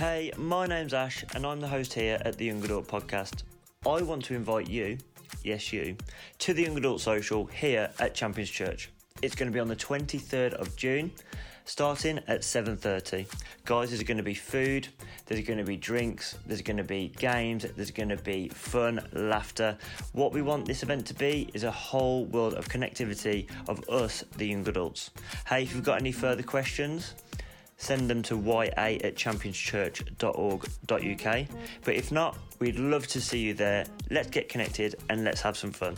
Hey, my name's Ash, and I'm the host here at the Young Adult Podcast. I want to invite you, yes, you, to the Young Adult Social here at Champions Church. It's going to be on the 23rd of June, starting at 7:30. Guys, there's going to be food, there's going to be drinks, there's going to be games, there's going to be fun, laughter. What we want this event to be is a whole world of connectivity of us, the young adults. Hey, if you've got any further questions, send them to ya at championschurch.org.uk. But if not, we'd love to see you there. Let's get connected and let's have some fun.